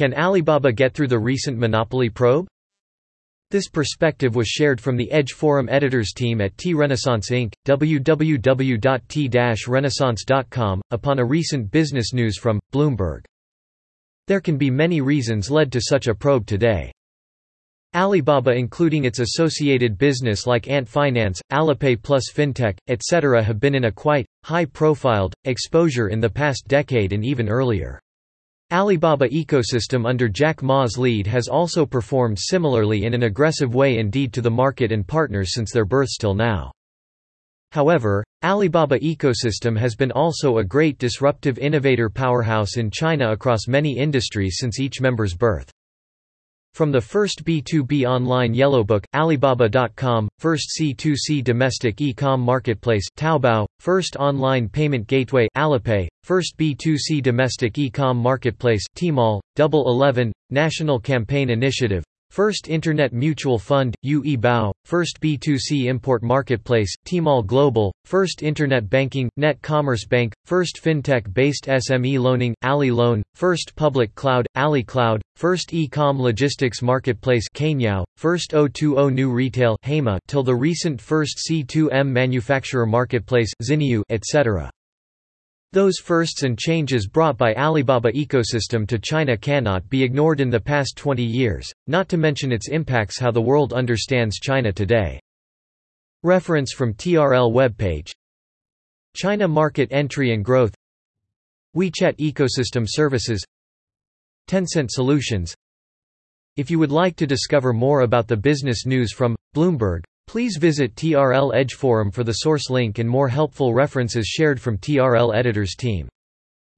Can Alibaba get through the recent monopoly probe? This perspective was shared from the Edge Forum editors team at T-Renaissance Inc., www.t-renaissance.com, upon a recent business news from, Bloomberg. There can be many reasons led to such a probe today. Alibaba including its associated business like Ant Finance, Alipay plus FinTech, etc. have been in a quite, high-profiled, exposure in the past decade and even earlier. Alibaba ecosystem under Jack Ma's lead has also performed similarly in an aggressive way indeed to the market and partners since their births till now. However, Alibaba ecosystem has been also a great disruptive innovator powerhouse in China across many industries since each member's birth. From the first B2B online Yellowbook, Alibaba.com, first C2C domestic e-com marketplace, Taobao, first online payment gateway, Alipay, first B2C domestic e-com marketplace, Tmall, Double Eleven, National Campaign Initiative, First Internet Mutual Fund, Yu'e Bao, First B2C Import Marketplace, Tmall Global, First Internet Banking, Net Commerce Bank, First FinTech-based SME Loaning, Ali Loan, First Public Cloud, Ali Cloud, First E-Com Logistics Marketplace Cainiao, First O2O New Retail Hema till the recent First C2M Manufacturer Marketplace Zinniu, etc. Those firsts and changes brought by Alibaba ecosystem to China cannot be ignored in the past 20 years, not to mention its impacts how the world understands China today. Reference from TRL webpage. China market entry and growth. WeChat ecosystem services. Tencent Solutions. If you would like to discover more about the business news from Bloomberg, Please visit TRL Edge Forum for the source link and more helpful references shared from TRL editors team.